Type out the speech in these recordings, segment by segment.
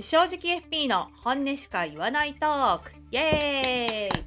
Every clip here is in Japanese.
正直 FP の本音しか言わないトーク。イエーイ。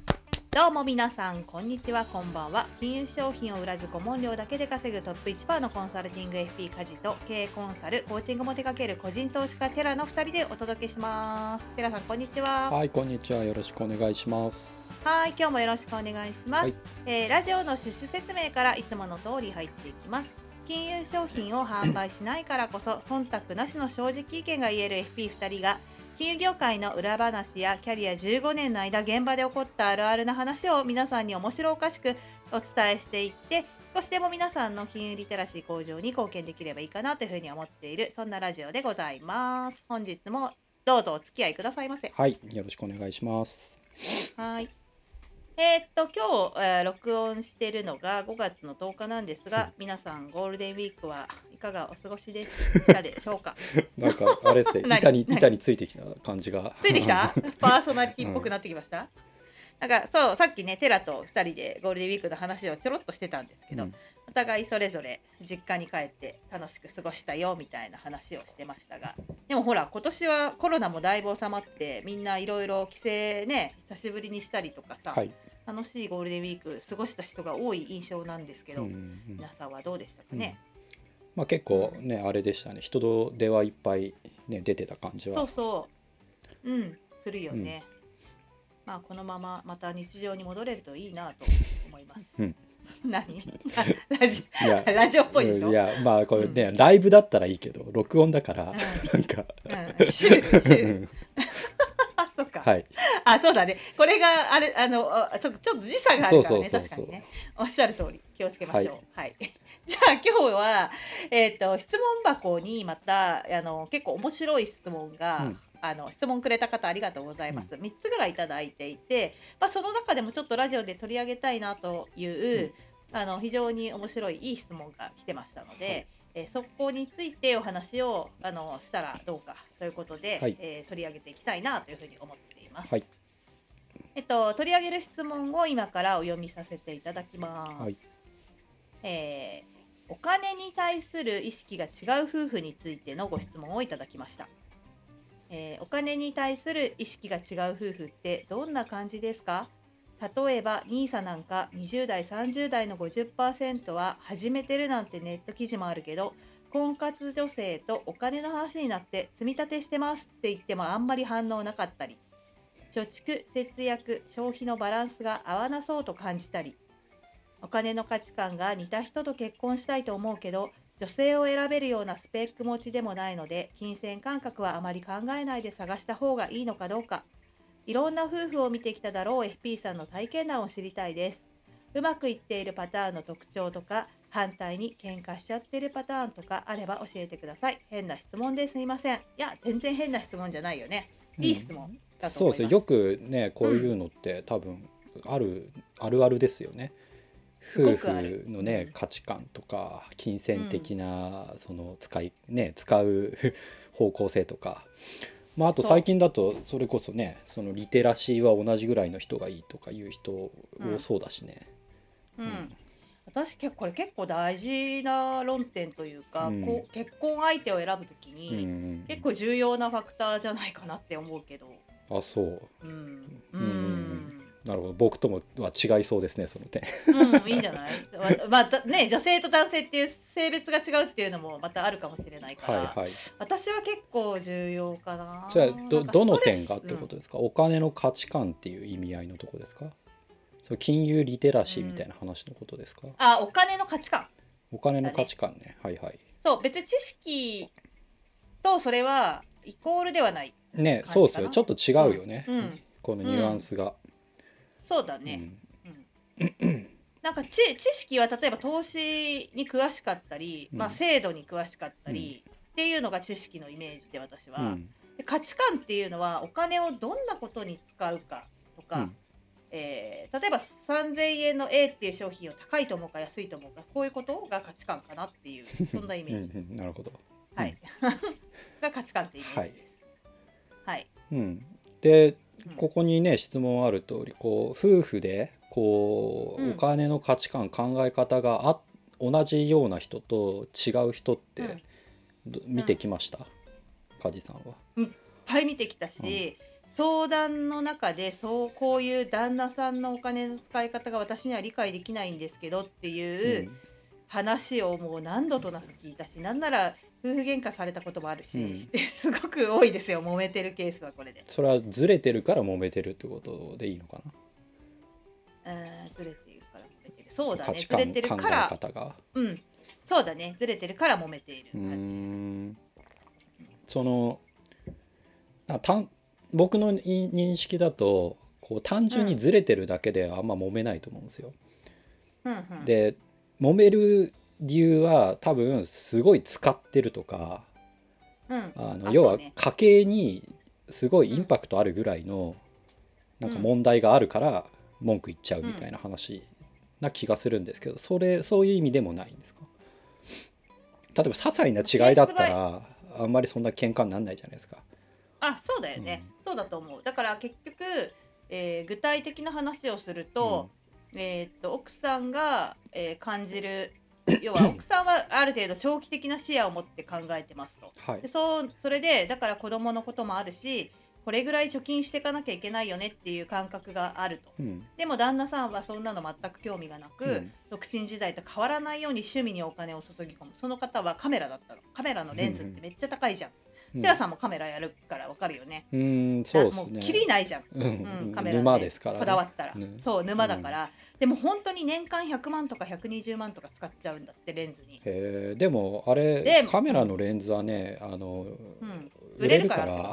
どうも皆さんこんにちはこんばんは。金融商品を売らず顧問料だけで稼ぐトップ1%のコンサルティング FP 家事と経営コンサルコーチングも手掛ける個人投資家テラの2人でお届けします。テラさんこんにちは。はい、こんにちは。よろしくお願いします。はい今日もよろしくお願いします、はい。えーラジオの趣旨説明からいつもの通り入っていきます金融商品を販売しないからこそ忖度なしの正直意見が言える FP2 人が金融業界の裏話やキャリア15年の間現場で起こったあるあるな話を皆さんに面白おかしくお伝えしていって少しでも皆さんの金融リテラシー向上に貢献できればいいかなというふうに思っているそんなラジオでございます本日もどうぞお付き合いくださいませはい、よろしくお願いします。はい。えーっと今日、えー録音しているのが5月の10日なんですが、皆さんゴールデンウィークはいかがお過ごしでしたでしょうか？なんかあれですね、何？板に何？板についてきた感じが。ついてきた？パーソナリティっぽくなってきました？なんかそうさっきねテラと2人でゴールデンウィークの話をちょろっとしてたんですけど、うんお互いそれぞれ実家に帰って楽しく過ごしたよみたいな話をしてましたがでもほら今年はコロナもだいぶ収まってみんないろいろ帰省ね久しぶりにしたりとかさ、はい。楽しいゴールデンウィーク過ごした人が多い印象なんですけど、うんうん皆さんはどうでしたかね、まあ結構ねあれでしたね。人手はいっぱいね出てた感じは。そうそう。うん。するよね、まあこのまままた日常に戻れるといいなと思います、うん。何？ラジラジオっぽいでしょ、うん。いやまあこれね、ライブだったらいいけど録音だから、なんか、うん、シュールシュールうん。あそうか、はい。あそうだね。これがあれあのあそうちょっと時差があるからね。確かにね。おっしゃる通り。気をつけましょう。はい、じゃあ今日はえっ、と質問箱にまたあの結構面白い質問が、うん。あの質問くれた方ありがとうございます、3つぐらいいただいていて、まあ、その中でもちょっとラジオで取り上げたいなという、あの非常に面白いいい質問が来てましたので、はいえーそこについてお話をあのしたらどうかということで、はいえー取り上げていきたいなというふうに思っています。はい。えっと、取り上げる質問を今からお読みさせていただきます。はいえーお金に対する意識が違う夫婦についてのご質問をいただきました。えーお金に対する意識が違う夫婦ってどんな感じですか？例えば NISA なんか20代30代の50%は始めてるなんてネット記事もあるけど婚活女性とお金の話になって積み立てしてますって言ってもあんまり反応なかったり貯蓄節約消費のバランスが合わなそうと感じたりお金の価値観が似た人と結婚したいと思うけど女性を選べるようなスペック持ちでもないので金銭感覚はあまり考えないで探した方がいいのかどうか。いろんな夫婦を見てきただろう FP さんの体験談を知りたいです。うまくいっているパターンの特徴とか反対に喧嘩しちゃってるパターンとかあれば教えてください。変な質問です。いません。いや全然変な質問じゃないよね。いい質問だと思います、そうですね。よくねこういうのって、多分あるあるあるですよね。夫婦のね、うん。価値観とか金銭的な、その使いね使う 方向性とか、まああと最近だとそれこそねそのリテラシーは同じぐらいの人がいいとかいう人多そうだしね。うん。うん。私結構これ結構大事な論点というか、うん。こう結婚相手を選ぶときうんに、うん。結構重要なファクターじゃないかなって思うけど。あそう。うん。ううんんなるほど。僕ともは違いそうですねその点。うん、いいんじゃない？ま まあだね女性と男性っていう性別が違うっていうのもまたあるかもしれないから、はいはい。私は結構重要かな。じゃあどどの点がってことですか、お金の価値観っていう意味合いのとこですか？そう金融リテラシーみたいな話のことですか、あお金の価値観。お金の価値観ね。はいはい。そう別に知識とそれはイコールではないねそうですよ。ちょっと違うよね、うん。このニュアンスが、そうだね、うん。うんなんか知知識は例えば投資に詳しかったり、まあ、うん制度に詳しかったり、っていうのが知識のイメージで私は、うん。で価値観っていうのはお金をどんなことに使うかとか、うん。えー例えば3000円の A っていう商品を高いと思うか安いと思うかこういうことが価値観かなっていうそんなイメージ、んなるほど。はい。が価値観っていうイメージです。はい、うん、でうん。ここにね質問ある通りこう夫婦でこう、うん。お金の価値観考え方があ同じような人と違う人って、うん。ど見てきました、梶さんは。ぱい見てきたし、相談の中でそうこういう旦那さんのお金の使い方が私には理解できないんですけどっていうう話をもう何度となく聞いたしなんなら夫婦喧嘩されたこともあるし、うん。で すごく多いですよ揉めてるケースはこれで。それはずれてるから揉めてるってことでいいのかな？うんずれてるから揉めてる。そうだねずれてる考えから方が。うん。そうだねずれてるから揉めているそのあたん僕のい認識だとこう単純にずれてるだけではあんま揉めないと思うんですよ。うんうん。で揉める理由は多分すごい使ってるとかうん。あの要は家計にすごいインパクトあるぐらいのなんか問題があるから文句言っちゃうみたいな話な気がするんですけどそれそういう意味でもないんですか？例えば些細な違いだったらあんまりそんな喧嘩にならないじゃないですか。あそうだよね、そうだと思う。だから結局、えー具体的な話をすると,、えーっと奥さんが、えー感じる要は 奥さんはある程度長期的な視野を持って考えてますと。はい。でそうそれでだから子供のこともあるしこれぐらい貯金していかなきゃいけないよねっていう感覚があると。うん。でも旦那さんはそんなの全く興味がなく、うん。独身時代と変わらないように趣味にお金を注ぎ込む。その方はカメラだったの。カメラのレンズってめっちゃ高いじゃん、うんテラさんもカメラやるからわかるよね。うーんそうですもうね。キリないじゃん、うん。うん、カメラで沼ですからね。こだわったら、ねそう沼だから、でも本当に年間100万とか120万とか使っちゃうんだってレンズに、へえでもあれでカメラのレンズはねあのうん、売れるから。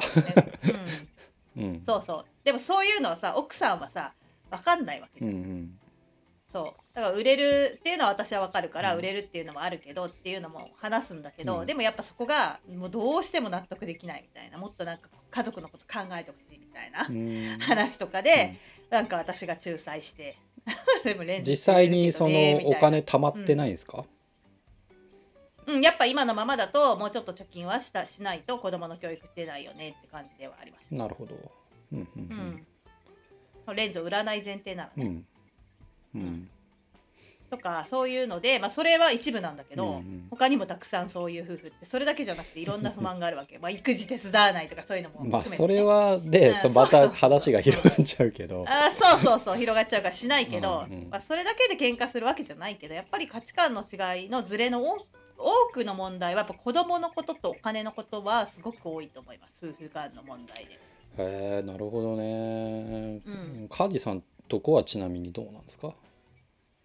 うん、うん。そうそう。でもそういうのはさ奥さんはさ分かんないわけじゃん。うんうん。そうだから売れるっていうのは私はわかるから、うん。売れるっていうのもあるけどっていうのも話すんだけど、うん。でもやっぱそこがもうどうしても納得できないみたいなもっとなんか家族のこと考えてほしいみたいな、うん。話とかで、なんか私が仲裁して でもレンズ実際にそのお金貯まってないんですか、うん、やっぱ今のままだともうちょっと貯金はしたしないと子供の教育出ないよねって感じではありました。なるほど。うんううん。ん、レンズを売らない前提なのね、うん。うん。うんとかそういうので、まあ、それは一部なんだけど、うんうん。他にもたくさんそういう夫婦ってそれだけじゃなくていろんな不満があるわけ。まあ育児手伝わないとかそういうのも含まあめてね、それはで、うんそまた話が広がっちゃうけど。あーそうそうそう広がっちゃうからしないけど、うんうんまあ、それだけで喧嘩するわけじゃないけどやっぱり価値観の違いのズレの多多くの問題はやっぱ子供のこととお金のことはすごく多いと思います。夫婦間の問題で。へえなるほどね。うん。カジさんとこはちなみにどうなんですか？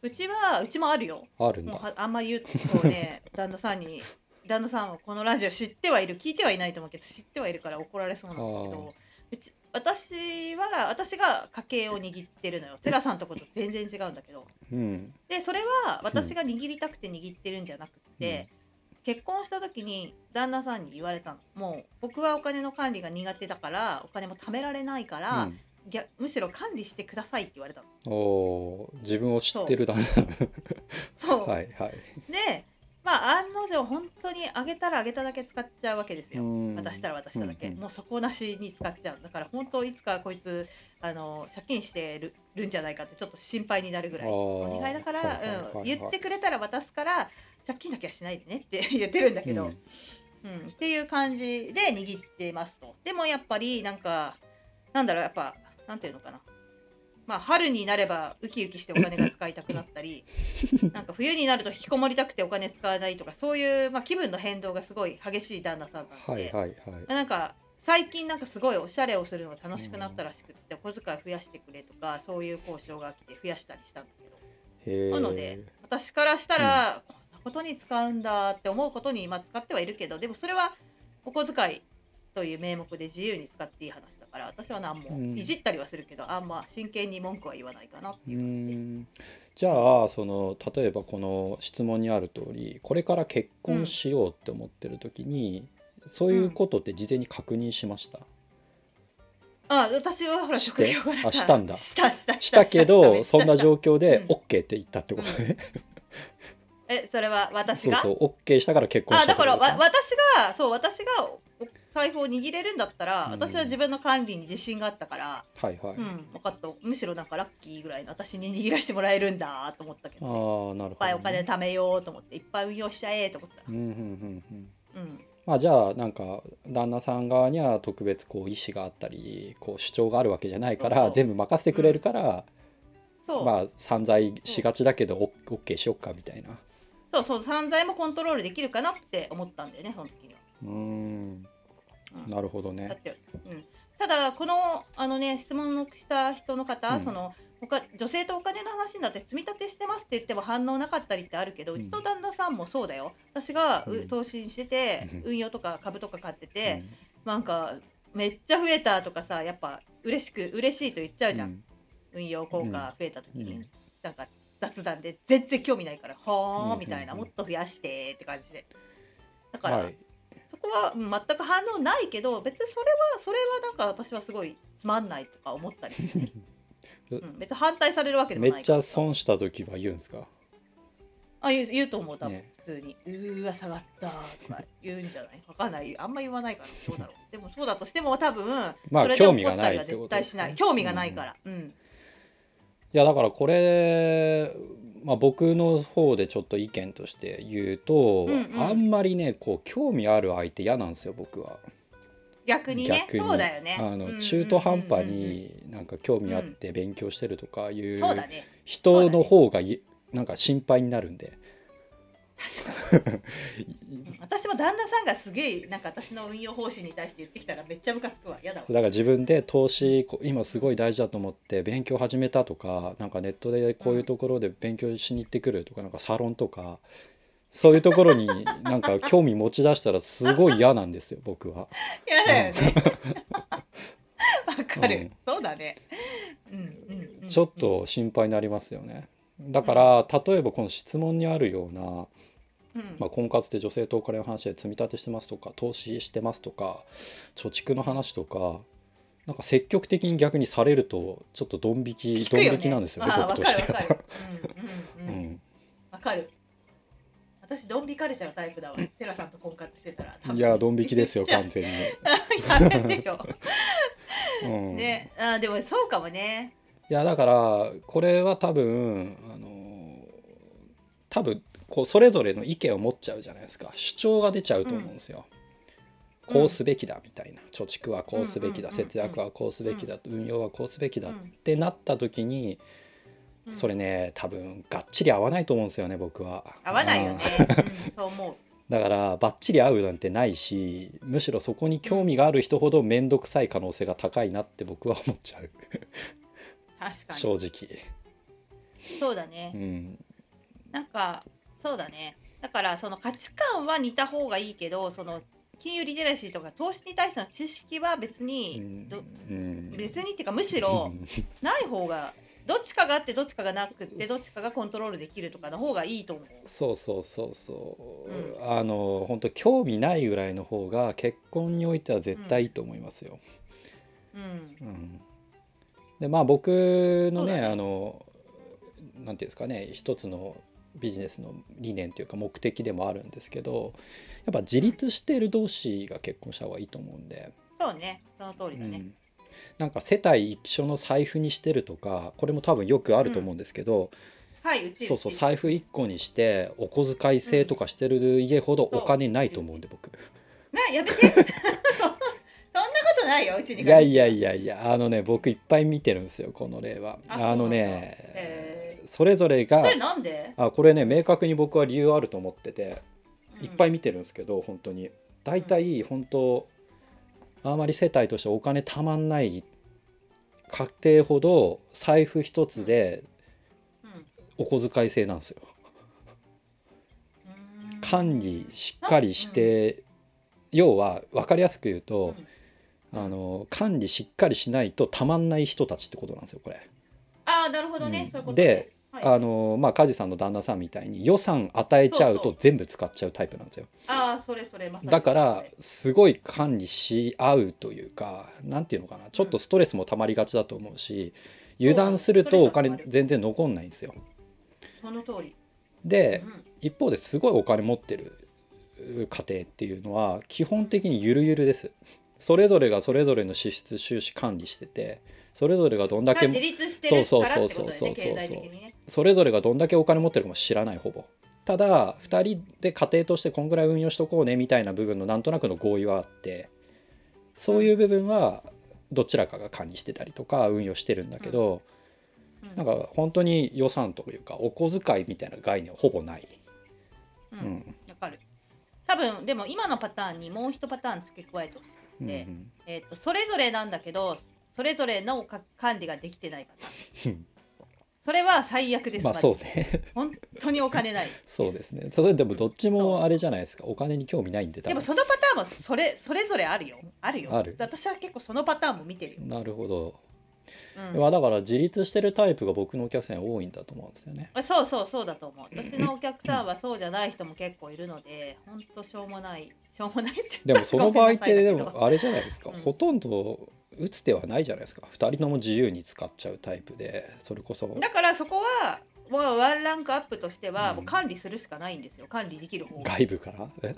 うちはうちもあるよ。あるんだ。もうはあんま言うとね 旦那さんに旦那さんはこのラジオ知ってはいる聞いてはいないと思うけど知ってはいるから怒られそうなんだけどうち私は私が家計を握ってるのよ。寺さんとこと全然違うんだけど。うん。でそれは私が握りたくて握ってるんじゃなくて、結婚した時に旦那さんに言われたの。もう僕はお金の管理が苦手だからお金も貯められないから、うん逆むしろ管理してくださいって言われたの。おー自分を知ってるだな。そう、はいはい。でまあ案の定本当にあげたらあげただけ使っちゃうわけですよ、うん。渡したら渡しただけ、うんうんもう底なしに使っちゃう。だから本当いつかこいつあの借金してるるんじゃないかってちょっと心配になるぐらい。お願いだから、はいはいはいはい。うん、言ってくれたら渡すから借金だけはしないでねって言ってるんだけど、ううんん。っていう感じで握ってますと。でもやっぱりなんかなんだろうやっぱなんていうのかなまあ春になればウキウキしてお金が使いたくなったり なんか冬になると引きこもりたくてお金使わないとかそういう、まあ、気分の変動がすごい激しい旦那さんなはいはいはい。なんか最近なんかすごいおしゃれをするのが楽しくなったらしくって、お小遣い増やしてくれとかそういう交渉が来て増やしたりしたんだけど。なので私からしたら、こんなことに使うんだって思うことに、まあ、使ってはいるけどでもそれはお小遣いという名目で自由に使っていい話だから私は何もうん。いじったりはするけど、あんま真剣に文句は言わないかなってういう感じ。じゃあその例えばこの質問にある通りこれから結婚しようって思ってる時に、そういうことって事前に確認しました、あ私はほら職業柄さあしたんだ。したしたした。けどそんな状況況でうん。OK って言ったってこと？ね、えそれは私が？そうそう OK したから結婚しあだからわ私がそう私がお財布を握れるんだったら、うん。私は自分の管理に自信があったから、はいはい、うん、分かった。むしろなんかラッキーぐらいの私に握らせてもらえるんだと思ったけど、ね、いっああなるほど、ね、ぱいお金貯めようと思っていっぱい運用しちゃえと思ってた。うんうんうんうん。うん。まあじゃあなんか旦那さん側には特別こう意思があったりこう主張があるわけじゃないから全部任せてくれるから、そう、まあ散財しがちだけどオッケーしよっかみたいな。そうそう散財もコントロールできるかなって思ったんだよねその時には。うんなるほどね。だって、うん、ただこのあのね質問をした人の方、うん。その女性とお金の話になって積み立てしてますって言っても反応なかったりってあるけど、ううんちの旦那さんもそうだよ。私が、ううん投資してて、うん。運用とか株とか買ってて、なんかめっちゃ増えたとかさやっぱ嬉しく嬉しいと言っちゃうじゃん、うん。運用効果増えた時に、うん。なんか雑談で全然興味ないからはあうんみたいな、うんもっと増やしてって感じで。だから、はい。そこはうん全く反応ないけど別にそれはそれはなんか私はすごいつまんないとか思ったり、ね うん、別に反対されるわけでもめっちゃ損した時は言うんですか？あ言う言うと思う多分、ね。普通に「うーわ下がった」とか言うんじゃない？わかんない。あんま言わないからどうだろう。でもそうだとしても多分まあ興味がないってこと絶対しない。興味がないから。うん。いやだからこれ、まあ、僕の方でちょっと意見として言うと、うんうん。あんまりねこう興味ある相手嫌なんですよ僕は。逆にね逆に。そうだよね。あの中途半端になんか興味あって勉強してるとかいう人の方がいなんか心配になるんで。確かに 私も旦那さんがすげえなんか私の運用方針に対して言ってきたらめっちゃムカつくわ。嫌だわ。だから自分で投資今すごい大事だと思って勉強始めたとかなんかネットでこういうところで勉強しに行ってくるとかなんかサロンとかそういうところに なんか興味持ち出したらすごい嫌なんですよ僕は。嫌だよね。わかる、うん。そうだね。うんうんうんちょっと心配になりますよね。だから例えばこの質問にあるような、うん。まあ、婚活で女性とお金の話で積み立てしてますとか投資してますとか貯蓄の話とかなんか積極的に逆にされるとちょっとドン引き、ドン引きなんですよね僕としては。わかる私ドン引かれちゃうタイプだわ。テラさんと婚活してたらいやドン引きですよや 完全に。めてよ。うん、ね。あーでもそうかもね。いやだからこれは多分あの多分こうそれぞれの意見を持っちゃうじゃないですか。主張が出ちゃうと思うんですよ。うん。こうすべきだみたいな。貯蓄はこうすべきだ。節約はこうすべきだ。運用はこうすべきだっうんてなった時にうん。それね多分がっちり合わないと思うんですよね僕は。合わないよね。そう思う。だからばっちり合うなんてないしむしろそこに興味がある人ほど面倒くさい可能性が高いなって僕は思っちゃう。確かに。正直。そうだね。うん。なんかそうだね。だからその価値観は似た方がいいけどその金融リテラシーとか投資に対しての知識は別にど、うん。別にっていうかむしろない方がどっちかがあってどっちかがなくってどっちかがコントロールできるとかの方がいいと思う。そうそうそうそう、うあの本当興味ないぐらいの方が結婚においては絶対いいと思いますよ。うん。うん。でまあ僕のねね。あのなんていうんですかね一つのビジネスの理念というか目的でもあるんですけどやっぱ自立している同士が結婚した方がいいと思うんで、そうね。その通りだね。うん。なんか世帯一緒の財布にしてるとかこれも多分よくあると思うんですけど、はいうちそうそうち。財布1個にしてお小遣い制とかしてる家ほどお金ないと思うんで僕。なやめて。そそんなことないようちにいやいやいやいやあのね僕いっぱい見てるんですよこの例は。あのねへそれぞれがそれなんで、あこれね明確に僕は理由あると思っててうん。いっぱい見てるんですけど本当に。大体本当あまり世帯としてお金たまんない家庭ほど財布一つでうん。お小遣い制なんですよ。うん。管理しっかりして、要は分かりやすく言うと、あの管理しっかりしないとたまんない人たちってことなんですよこれ。ああなるほどね、うん。そういうことね。で、はい、あのまあ梶さんの旦那さんみたいに予算与えちゃうそうそう。と全部使っちゃうタイプなんですよ。ああそれそれまさに。だからすごい管理し合うというかなんていうのかな。ちょっとストレスもたまりがちだと思うし油断するとお金全然残んないんですよ。その通り、でうん。一方ですごいお金持ってる家庭っていうのは基本的にゆるゆるです。それぞれがそれぞれの支出収支管理しててそれぞれがどんだけ自立してるからってことだよねそうそうそうそうそう経済的にね。それぞれがどんだけお金持ってるかも知らないほぼ。ただ2人で家庭としてこんぐらい運用しとこうねみたいな部分のなんとなくの合意はあってそういう部分はどちらかが管理してたりとか運用してるんだけど、うん。なんか本当に予算というかお小遣いみたいな概念はほぼない。ううん。んわかる。多分でも今のパターンにもう一パターン付け加えてほしくうんて、えー、とそれぞれなんだけどそれぞれのか管理ができてないパターンそれは最悪ですまあそうね。本当にお金ない。そうですね。それでもどっちもあれじゃないですか。お金に興味ないんででもそのパターンもそれそれぞれあるよ。あるよ。ある。私は結構そのパターンも見てるよ、なるほど、うんまあだから自立してるタイプが僕のお客さんに多いんだと思うんですよね。あそうそうそうだと思う。私のお客さんはそうじゃない人も結構いるので本当しょうもないしょうもないってでもその場合ってでもあれじゃないですか、うん。ほとんど打つ手はないじゃないですか。2人とも自由に使っちゃうタイプでそれこそ。だからそこはもうワンランクアップとしてはうん。もう管理するしかないんですよ。管理できる方が。外部から？え？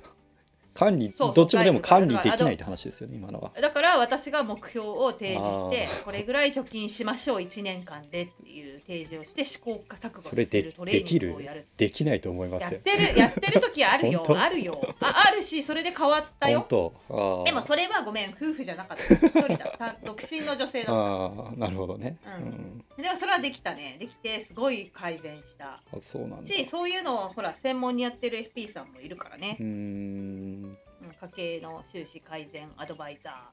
管理そうそうどっちもでも管理できないって話ですよね今のは。だから私が目標を提示してあこれぐらい貯金しましょう1年間でっていう提示をして試行錯誤すそれでるトレーニできるングをやるできないと思いますよ。やってるやってる時あるよ 本当。あるよ。ああるしそれで変わったよ。本当。でもそれはごめん夫婦じゃなかった。一人だった。独身の女性だった。あーなるほどね、うん。うん。でもそれはできたね。できてすごい改善した。あそうなんだ。しそういうのをほら専門にやってる FP さんもいるからね。うー、ん、家計の収支改善アドバイザ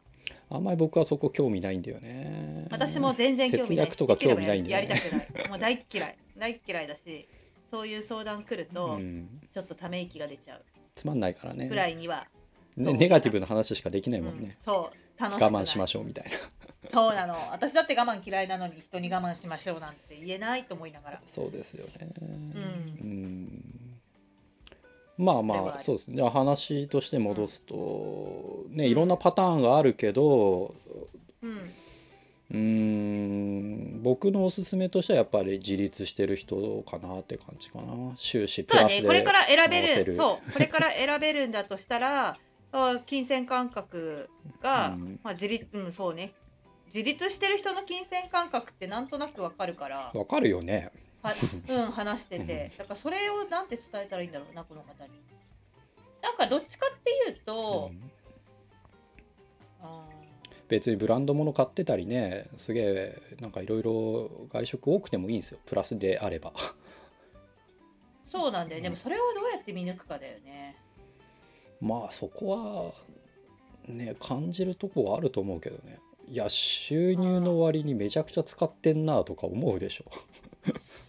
あんまり僕はそこ興味ないんだよね。ー私も全然興味ない。節約とか興味ないんだよね。やりたくない。もう大っ嫌い。大っ嫌いだしそういう相談来ると、うん、ちょっとため息が出ちゃう。つまんないからね。ぐらいには、ねネガティブな話しかできないもんうん。ね、そう。楽し我慢しましょうみたいな。そうなの。私だって我慢嫌いなのに人に我慢しましょうなんて言えないと思いながら。そうですよね。ん。うんまあまあそうですね。じゃあ話として戻すと、ねうん。いろんなパターンがあるけどうん。うーん僕のおすすめとしてはやっぱり自立してる人かなって感じかな。収支プラスでね。これから選べる。る。そう。これから選べるんだとしたらあ金銭感覚が、うん。まあ、自立うんそうね。自立してる人の金銭感覚ってなんとなくわかるから。わかるよね。はうん話してて。だからそれをなんて伝えたらいいんだろうなこの方に。なんかどっちかっていうと、うん。あ別にブランド物買ってたりねすげえなんかいろいろ外食多くてもいいんですよ。プラスであれば。ーそうなんだよでもそれをどうやって見抜くかだよね。まあそこはね感じるとこはあると思うけどね。いや収入の割にめちゃくちゃ使ってんなとか思うでしょ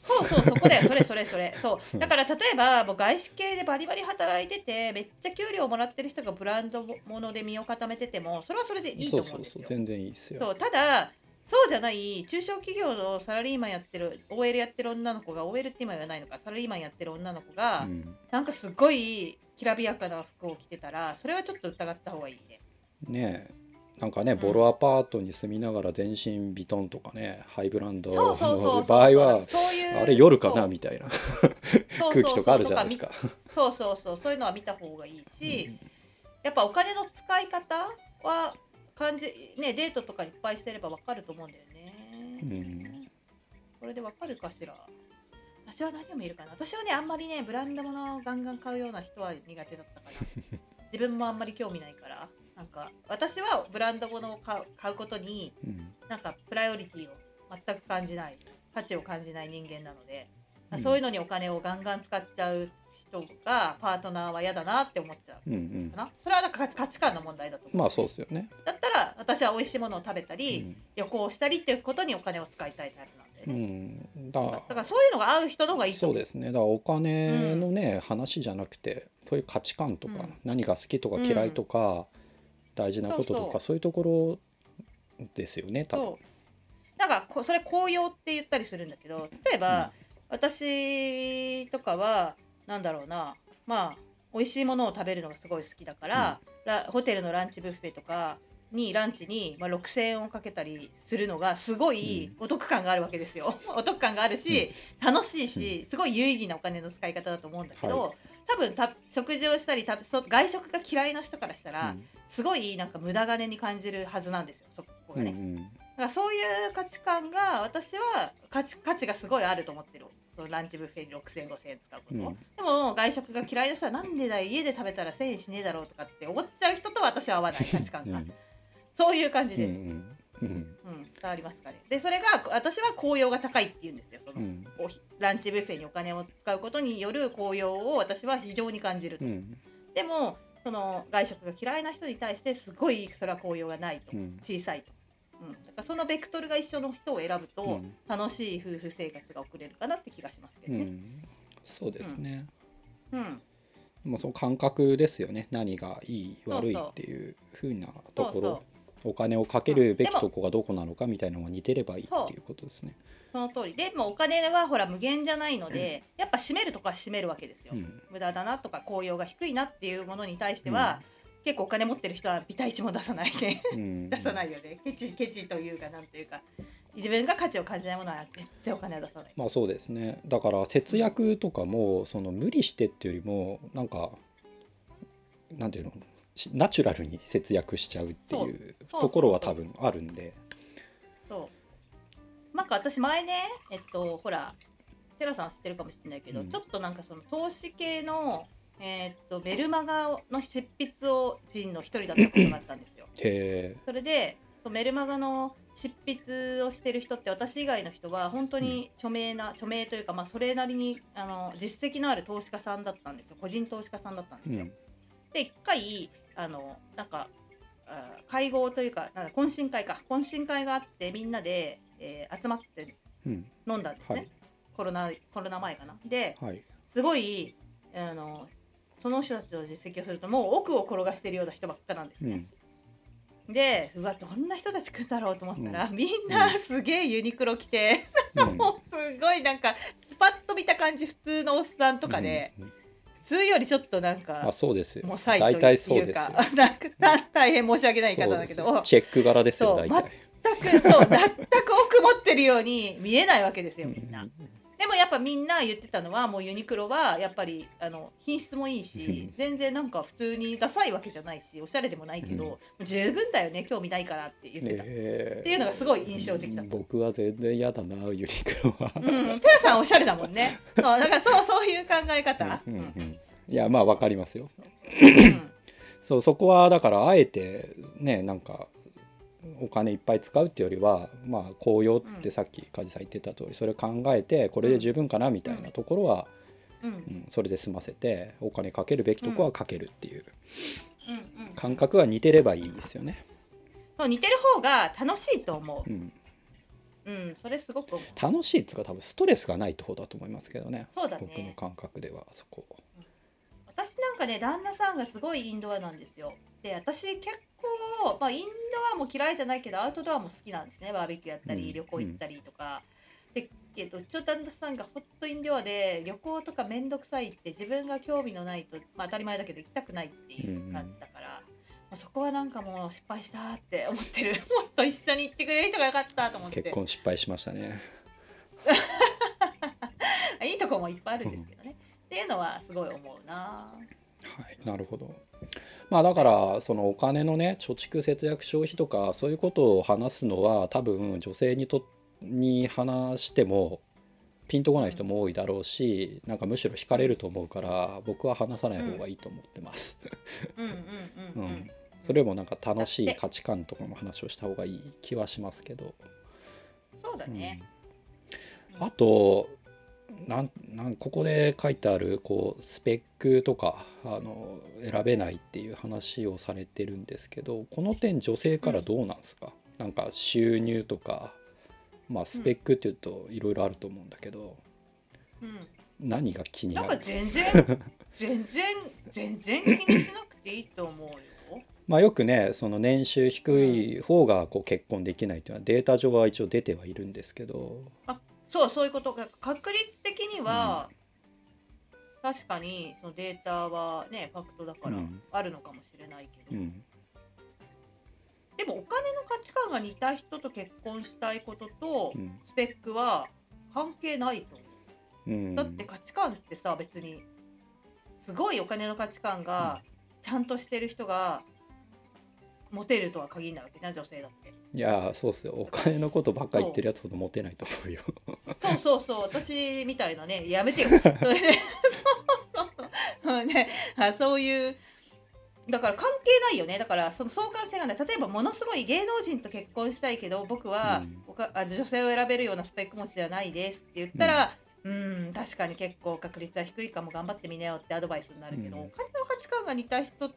そうそうそこだよ。それそれそれ。そう。だから例えばもう外資系でバリバリ働いててめっちゃ給料もらってる人がブランド物で身を固めててもそれはそれでいいと思うんですよ。そうそう全然いいっすよ。そう。ただそうじゃない中小企業のサラリーマンやってる OL やってる女の子が OL って今言わないのかサラリーマンやってる女の子が、うん。なんかすごいきらびやかな服を着てたらそれはちょっと疑った方がいいね。ねえなんかねんボロアパートに住みながら全身ビトンとかねハイブランドの場合はあれ夜かなみたいな 空気とかあるじゃないですか。そうそうそうそういうのは見た方がいいし、やっぱお金の使い方は感じねデートとかいっぱいしてればわかると思うんだよね。うんそれでわかるかしら？私は何を見るかな？私はねあんまりねブランド物をガンガン買うような人は苦手だったかな。自分もあんまり興味ないから。なんか私はブランド物を買う買うことにうん。なんかプライオリティを全く感じない価値を感じない人間なので、うん。そういうのにお金をガンガン使っちゃう人がパートナーは嫌だなって思っちゃう。うんうん。かな？それはなんか価値観の問題だと思う、まあそうですよね。だったら私は美味しいものを食べたうり、ん。旅行したりっていうことにお金を使いたいタイプなんで。うね、ん、だだからそういうのが合う人の方がいいそうですね。だからお金のね、話じゃなくてそういう価値観とか、うん。何が好きとか嫌いとか、大事なこととかそういうところですよね多分。なんかこそれ紅葉って言ったりするんだけど例えば、私とかはなんだろうなまあ美味しいものを食べるのがすごい好きだから、ラホテルのランチブッフェとかにランチに、まあ、6,000円をかけたりするのがすごいお得感があるわけですよ。お得感があるし、楽しいしすごい有意義なお金の使い方だと思うんだけど、は多分た食事をしたりたそ外食が嫌いな人からしたら、うん。すごいなんか無駄金に感じるはずなんですよそこがね。うんうん。だからそういう価値観が私は価値価値がすごいあると思ってる。ランチブッフェに6000、5000円使うこと、うん。でも外食が嫌いな人はなんでだい家で食べたら1000円しねえだろうとかって思っちゃう人とは私は合わない価値観が、うん。そういう感じです、うんん。うん伝わりますかね？でそれが私は効用が高いって言うんですよ。その、うん。ランチブッフェにお金を使うことによる効用を私は非常に感じると、うん。でもその外食が嫌いな人に対してすごいそれは効用がないと、うん。小さいと、うん、だからそのベクトルが一緒の人を選ぶと、うん。楽しい夫婦生活が送れるかなって気がしますけうどね。ん。そうですね、うん、もうその感覚ですよね。何がいい悪いっていうふうなところお金をかけるべきとこがどこなのかみたいなのが似てればいいっていうことですね。その通り。でもお金はほら無限じゃないので、やっぱ締めるとこは締めるわけですよ。うん。無駄だなとか効用が低いなっていうものに対しては、結構お金持ってる人はビタ一も出さないねうん。出さないよね。ケチケチというかなんというか自分が価値を感じないものは絶対お金は出さない。まあそうですね。だから節約とかもその無理してっていうよりもなんかなんていうの？しナチュラルに節約しちゃうっていうところは多分あるんで。そう。なんか私前ねえっとほらテラさんは知ってるかもしれないけど、うん。ちょっとなんかその投資系のえーっとメルマガの執筆を人の一人だったことがあったんですよ。へそれでメルマガの執筆をしてる人って私以外の人は本当に著名な、著名というか、まあ、それなりにあの実績のある投資家さんだったんですよ。個人投資家さんだったんですよ。えうん。で一回あのなんかあ会合というかなんか懇親会か。懇親会があってみんなで、えー集まってうん飲んだんですね、はい。コロナコロナ前かな。ではい。すごいあのその人たちの実績をするともう奥を転がしてるような人ばっかなんですね。うん。でうわどんな人たち来るんだろうと思ったら、みんなすげえユニクロ着て、うん。もうすごいなんかパッと見た感じ普通のおっさんとかで、うん普通よりちょっとなんかあそうですよ。大体そうですよ。かなんか大変申し訳ない言い方だけどチェック柄ですよ大体。全くそう全く奥持ってるように見えないわけですよみんな。うんでもやっぱみんな言ってたのはもうユニクロはやっぱりあの品質もいいうんし全然なんか普通にダサいわけじゃないしおしゃれでもないけど、十分だよね興味ないからって言ってた。えっていうのがすごい印象的だった僕は全然嫌だなユニクロは。うん、テラさんおしゃれだもんね。そうだからそうそういう考え方。うんうんうんいやまあわかりますよ。うんそうそこはだからあえてねなんかお金いっぱい使うっていうよりはまあ紅葉ってさっき梶さん言ってた通りそれ考えてこれで十分かなみたいなところは、うんうん、それで済ませてお金かけるべきとこはかけるっていううんうん感覚が似てればいいですよね。そう似てる方が楽しいと思うん、う。うん、それすごく。楽しいっつうか多分ストレスがないって方だと思いますけどねそうだ僕のね。感覚ではそこ。私なんかね旦那さんがすごいインドアなんですよ。で私結構、まあ、インドアも嫌いじゃないけどアウトドアも好きなんですね。バーベキューやったり、うん旅行行ったりとか。でけどうちの旦那さんがほんとインドアで旅行とか面倒くさいって自分が興味のないと、まあ、当たり前だけど行きたくないっていう感じだから、まあそこはなんかもう失敗したって思ってる。もっと一緒に行ってくれる人がよかったと思って。結婚失敗しましたね。いいとこもいっぱいあるんですけどね、っていうのはすごい思うな。はい、なるほど。まあだからそのお金のね貯蓄節約消費とかそういうことを話すのは多分女性にとに話してもピンとこない人も多いだろうしなんかむしろ惹かれると思うから僕は話さない方がいいと思ってます。それもなんか楽しい価値観とかの話をした方がいい気はしますけど。そうだね、うんあとなんなんここで書いてあるこうスペックとかあの選べないっていう話をされてるんですけどこの点女性からどうなんですか、なんか収入とかまあスペックっていうといろいろあると思うんだけど、うん。何が気になる？か全然 全然全然気にしなくていいと思うよ。まあよくねその年収低い方がこう結婚できないっていうのはデータ上は一応出てはいるんですけど、そうそういうことが確率的には、確かにそのデータはねファクトだからうん。あるのかもしれないけど、うん。でもお金の価値観が似た人と結婚したいこととうん。スペックは関係ないと思う。うん、だって価値観ってさ別にすごいお金の価値観がちゃんとしてる人がモテるとは限らないわけじゃん女性だっていやーそうっすよ。お金のことばっか言ってるやつほどモテないと思うよ。そうそうそう。私みたいなね。やめてよ。それで。そう。そうね。あそういう。だから関係ないよね。だからその相関性がない。例えばものすごい芸能人と結婚したいけど僕はうん。あの女性を選べるようなスペック持ちではないですって言ったらうん確かに結構確率は低いかも。頑張ってみなよってアドバイスになるけど、うん。お金の価値観が似た人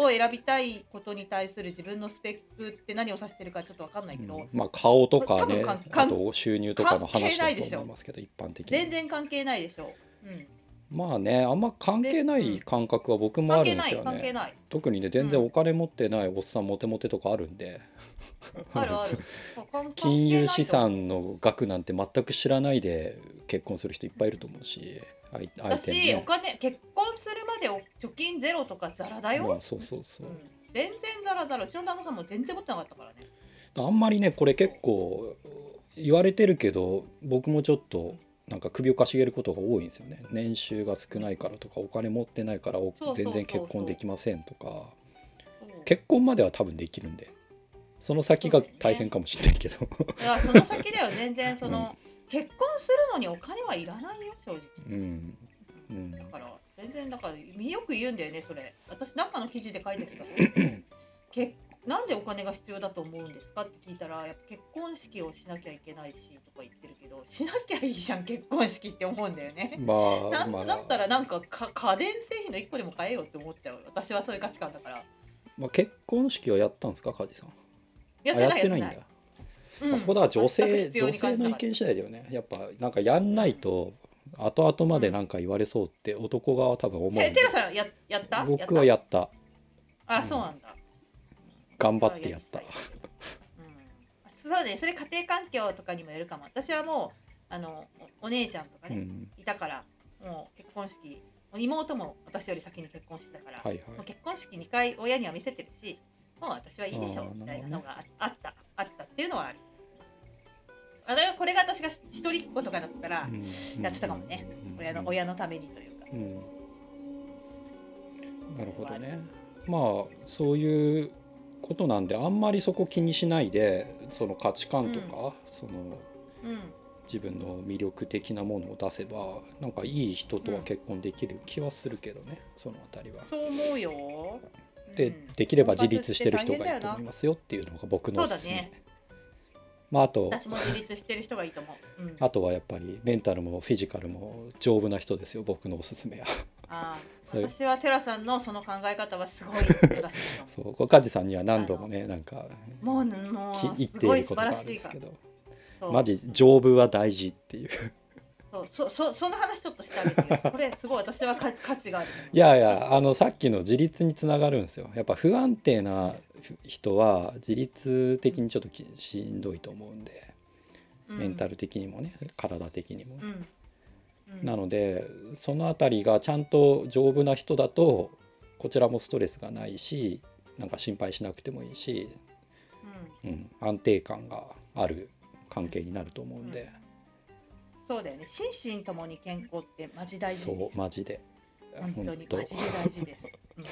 を選びたいことに対する自分のスペックって何を指してるかちょっと分かんないけど、うん。まあ顔とかねあと収入とかの話だと思いますけど一般的に。全然関係ないでしょ。う。うん。まあねあんま関係ない感覚は僕もあるんですよね。特にね全然お金持ってないおっさんモテモテとかあるんで。あるある。関金融資関産の額なんて全く知らないで結婚する人いっぱいいると思うし私おね。金結婚するまでお貯金ゼロとかザラだよ、まあそうそうそう。うん。全然ザラザラ。うちの旦那さんも全然持ってなかったからね。あんまりねこれ結構言われてるけど僕もちょっとなんか首をかしげることが多いんですよね。年収が少ないからとかお金持ってないから全然結婚できませんとか。結婚までは多分できるんで。その先が大変かもしれないけど、いやその先だよ。全然その、結婚するのにお金はいらないよ正直。うん。うん。だから全然だからよく言うんだよねそれ。私なんかの記事で書いてきた けなんでお金が必要だと思うんですかって聞いたらやっぱ結婚式をしなきゃいけないしとか言ってるけどしなきゃいいじゃん結婚式って思うんだよね。まなあ。まだったあ、らなんかか家電製品の1個でも買えよって思っちゃう私はそういう価値観だから。まあ、結婚式はやったんですか梶さん。やっあてないやってないんだ、うん。あそこだ女全く性女性の意見次第だよね。やっぱなんかやんないと後々までなんか言われそうって男側は多分思うんでてテラさんややった？僕はやった。あそうなんだ、頑張ってやった。うん、そうねそれ家庭環境とかにもよるかも。私はもうあのおお姉ちゃんとかね、うん。いたからもう結婚式妹も私より先に結婚してたから、はいはい。もう結婚式2回親には見せてるしもう私はいいでしょあーみたいなのがああったあったっていうのはあるあれはこれが私が一人っ子とかだったら、うんやってたかもね。うん親の親のためにというか、うん。なるほどね。まあそういうことなんであんまりそこ気にしないでその価値観とか、そのうん。自分の魅力的なものを出せばなんかいい人とは結婚できる気はするけどね、そのあたりは。そう思うよ。で、うん。できれば自立してる人がいいと婚活って大変だよない思ますよっていうのが僕のおすすめ。まああと私も自立してる人がいいと思う、うん、あとはやっぱりメンタルもフィジカルも丈夫な人ですよ僕のおすすめは。あ 私はテラさんのその考え方はすごい そうこれ梶さんには何度もねなんかもうもうすごい素っていることがあ晴らしいから。るんですけどマジ丈夫は大事っていうそうそ そその話ちょっとしてあげてよこれすごい私は価価値があるいやいやあのさっきの自立につながるんですよ。やっぱ不安定な人は自立的にちょっときしんどいと思うんで、うん。メンタル的にもね体的にも、うん。うん。なのでそのあたりがちゃんと丈夫な人だとこちらもストレスがないしなんか心配しなくてもいいし、うん。うん、安定感がある関係になると思うんで、そうだよね。心身ともに健康ってマジ大事そうマジで。本当にマジで当大事です、うん、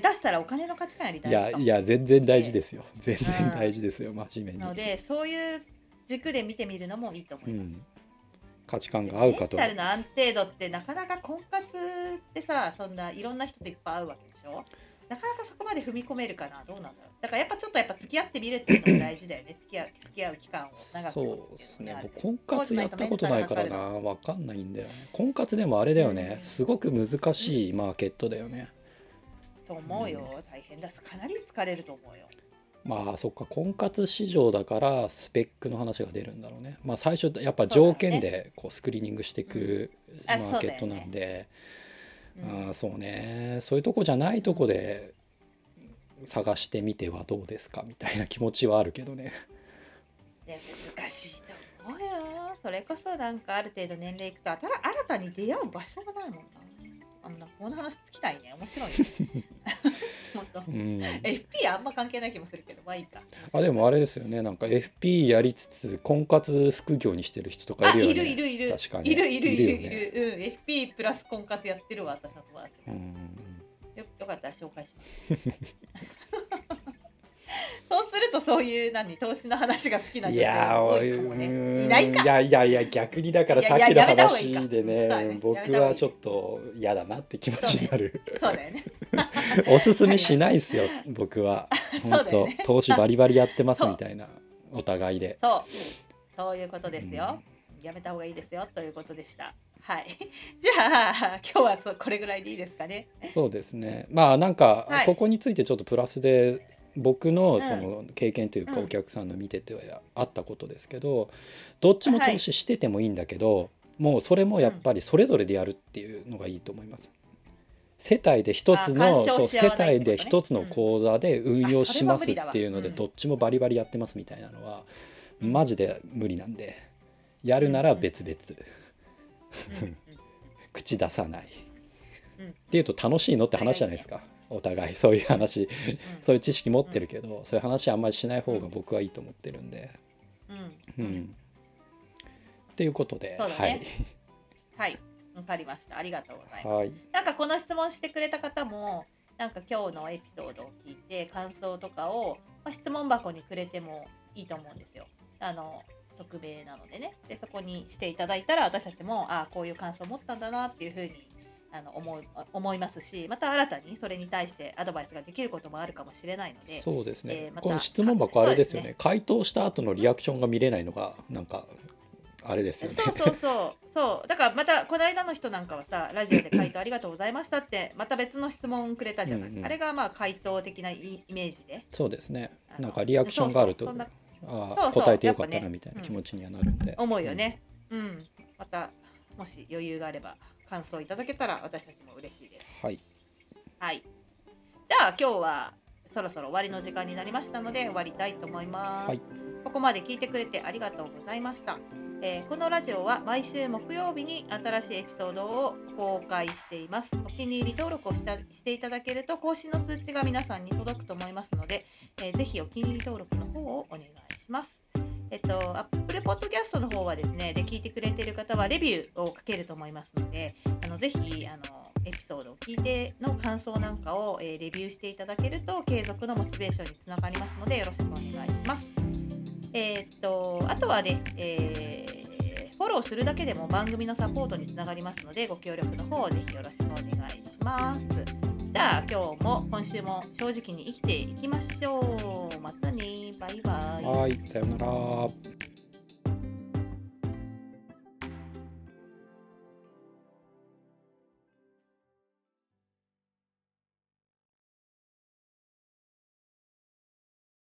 下手したらお金の価値観よりい大事かもやいや全然大事ですよ。全然大事ですよ。真面目に。のでそういう軸で見てみるのもいいと思います、うん、価値観が合うかと。メンタルの安定度ってなかなか婚活ってさそんないろんな人といっぱい会うわけでしょ？なかなかそこまで踏み込めるかな。どうなんだろう。だからやっぱちょっとやっぱ付き合ってみるっていうのも大事だよね。付き合う付き合う期間を長くそうですね。僕婚活やったことないからな。分かんないんだよね。婚活でもあれだよね、うん。すごく難しいマーケットだよね。と思うよ。大変だ。かなり疲れると思うよ。まあそっか。婚活市場だからスペックの話が出るんだろうね。まあ最初やっぱ条件でこうスクリーニングしていくマーケットなんで、うんあーそうね。そういうとこじゃないとこで探してみてはどうですかみたいな気持ちはあるけどね。で難しいと思うよ。それこそなんかある程度年齢いくと新新たに出会う場所がないもんなあんなこの話尽きないね。面白いね。うん。FP あんま関係ない気もするけど。まあいいか。あでもあれですよね。なんか FP やりつつ婚活副業にしてる人とかいるよね。あいるいるいる。確かに。いるいるいるいるよね。うん。FP プラス婚活やってるわ私の友達うん。よよかったら紹介します るとそういう何投資の話が好きな女多おいいかもね。うんいないか。いやいやいや逆にだからさっきの話でね僕はちょっと嫌だなって気持ちになる、そうだよね。おすすめしないですよ僕は。本当、投資バリバリやってますみたいなお互いで。そう。そういうことですよ、やめた方がいいですよということでした。はい。じゃあ今日はそうこれぐらいでいいですかね。そうですね。まあなんかはい。ここについてちょっとプラスで僕のうん。その経験というかうん。お客さんの見ててはあったことですけどどっちも投資しててもいいんだけどもうそれもやっぱりそれぞれでやるっていうのがいいと思います。世帯で一つのそう世帯で一つの口座で運用しますっていうのでどっちもバリバリやってますみたいなのはうん。マジで無理なんでやるなら別々。口出さない。うん。っていうと楽しいのって話じゃないですかお互いそういう話うん。そういう知識持ってるけど、そういう話あんまりしない方が僕はいいと思ってるんで。うん。っていうことで、そうだね。はい。わかりました。ありがとうございます。はい、はい、なんかこの質問してくれた方もなんか今日のエピソードを聞いて感想とかを、まあ、質問箱にくれてもいいと思うんですよ。あの匿名なのでね。でそこにしていただいたら私たちもああこういう感想を持ったんだなっていうふうにあの思う思いますしまた新たにそれに対してアドバイスができることもあるかもしれないのでそうですね、えーまたこの質問箱あれですよね。そうです回答した後のリアクションが見れないのがなんかあれですよね。そうそうそう。そう。だからまたこの間の人なんかはさラジオで回答ありがとうございましたってまた別の質問くれたじゃない、うんうん。あれがまあ回答的なイイメージで。そうですね。なんかリアクションがあるとあ答えてよかったなみたいな気持ちにはなるんで、思うよね。うん。また、もし余裕があれば、感想いただけたら私たちも嬉しいです。はいはい。じゃあ、今日はそろそろ終わりの時間になりましたので、終わりたいと思います。はいここまで聞いてくれてありがとうございました。えーこのラジオは毎週木曜日に新しいエピソードを公開しています。お気に入り登録をしたしていただけると更新の通知が皆さんに届くと思いますので、えーぜひお気に入り登録の方をお願いします。えっと、Apple Podcast の方はですね、で聞いてくれている方はレビューを書けると思いますので、あのぜひあのエピソードを聞いての感想なんかを、えーレビューしていただけると継続のモチベーションにつながりますのでよろしくお願いします。えーっとあとはね、えーフォローするだけでも番組のサポートにつながりますのでご協力の方をぜひよろしくお願いします。じゃあ今日も今週も正直に生きていきましょう。またねバイバイ。はいさようなら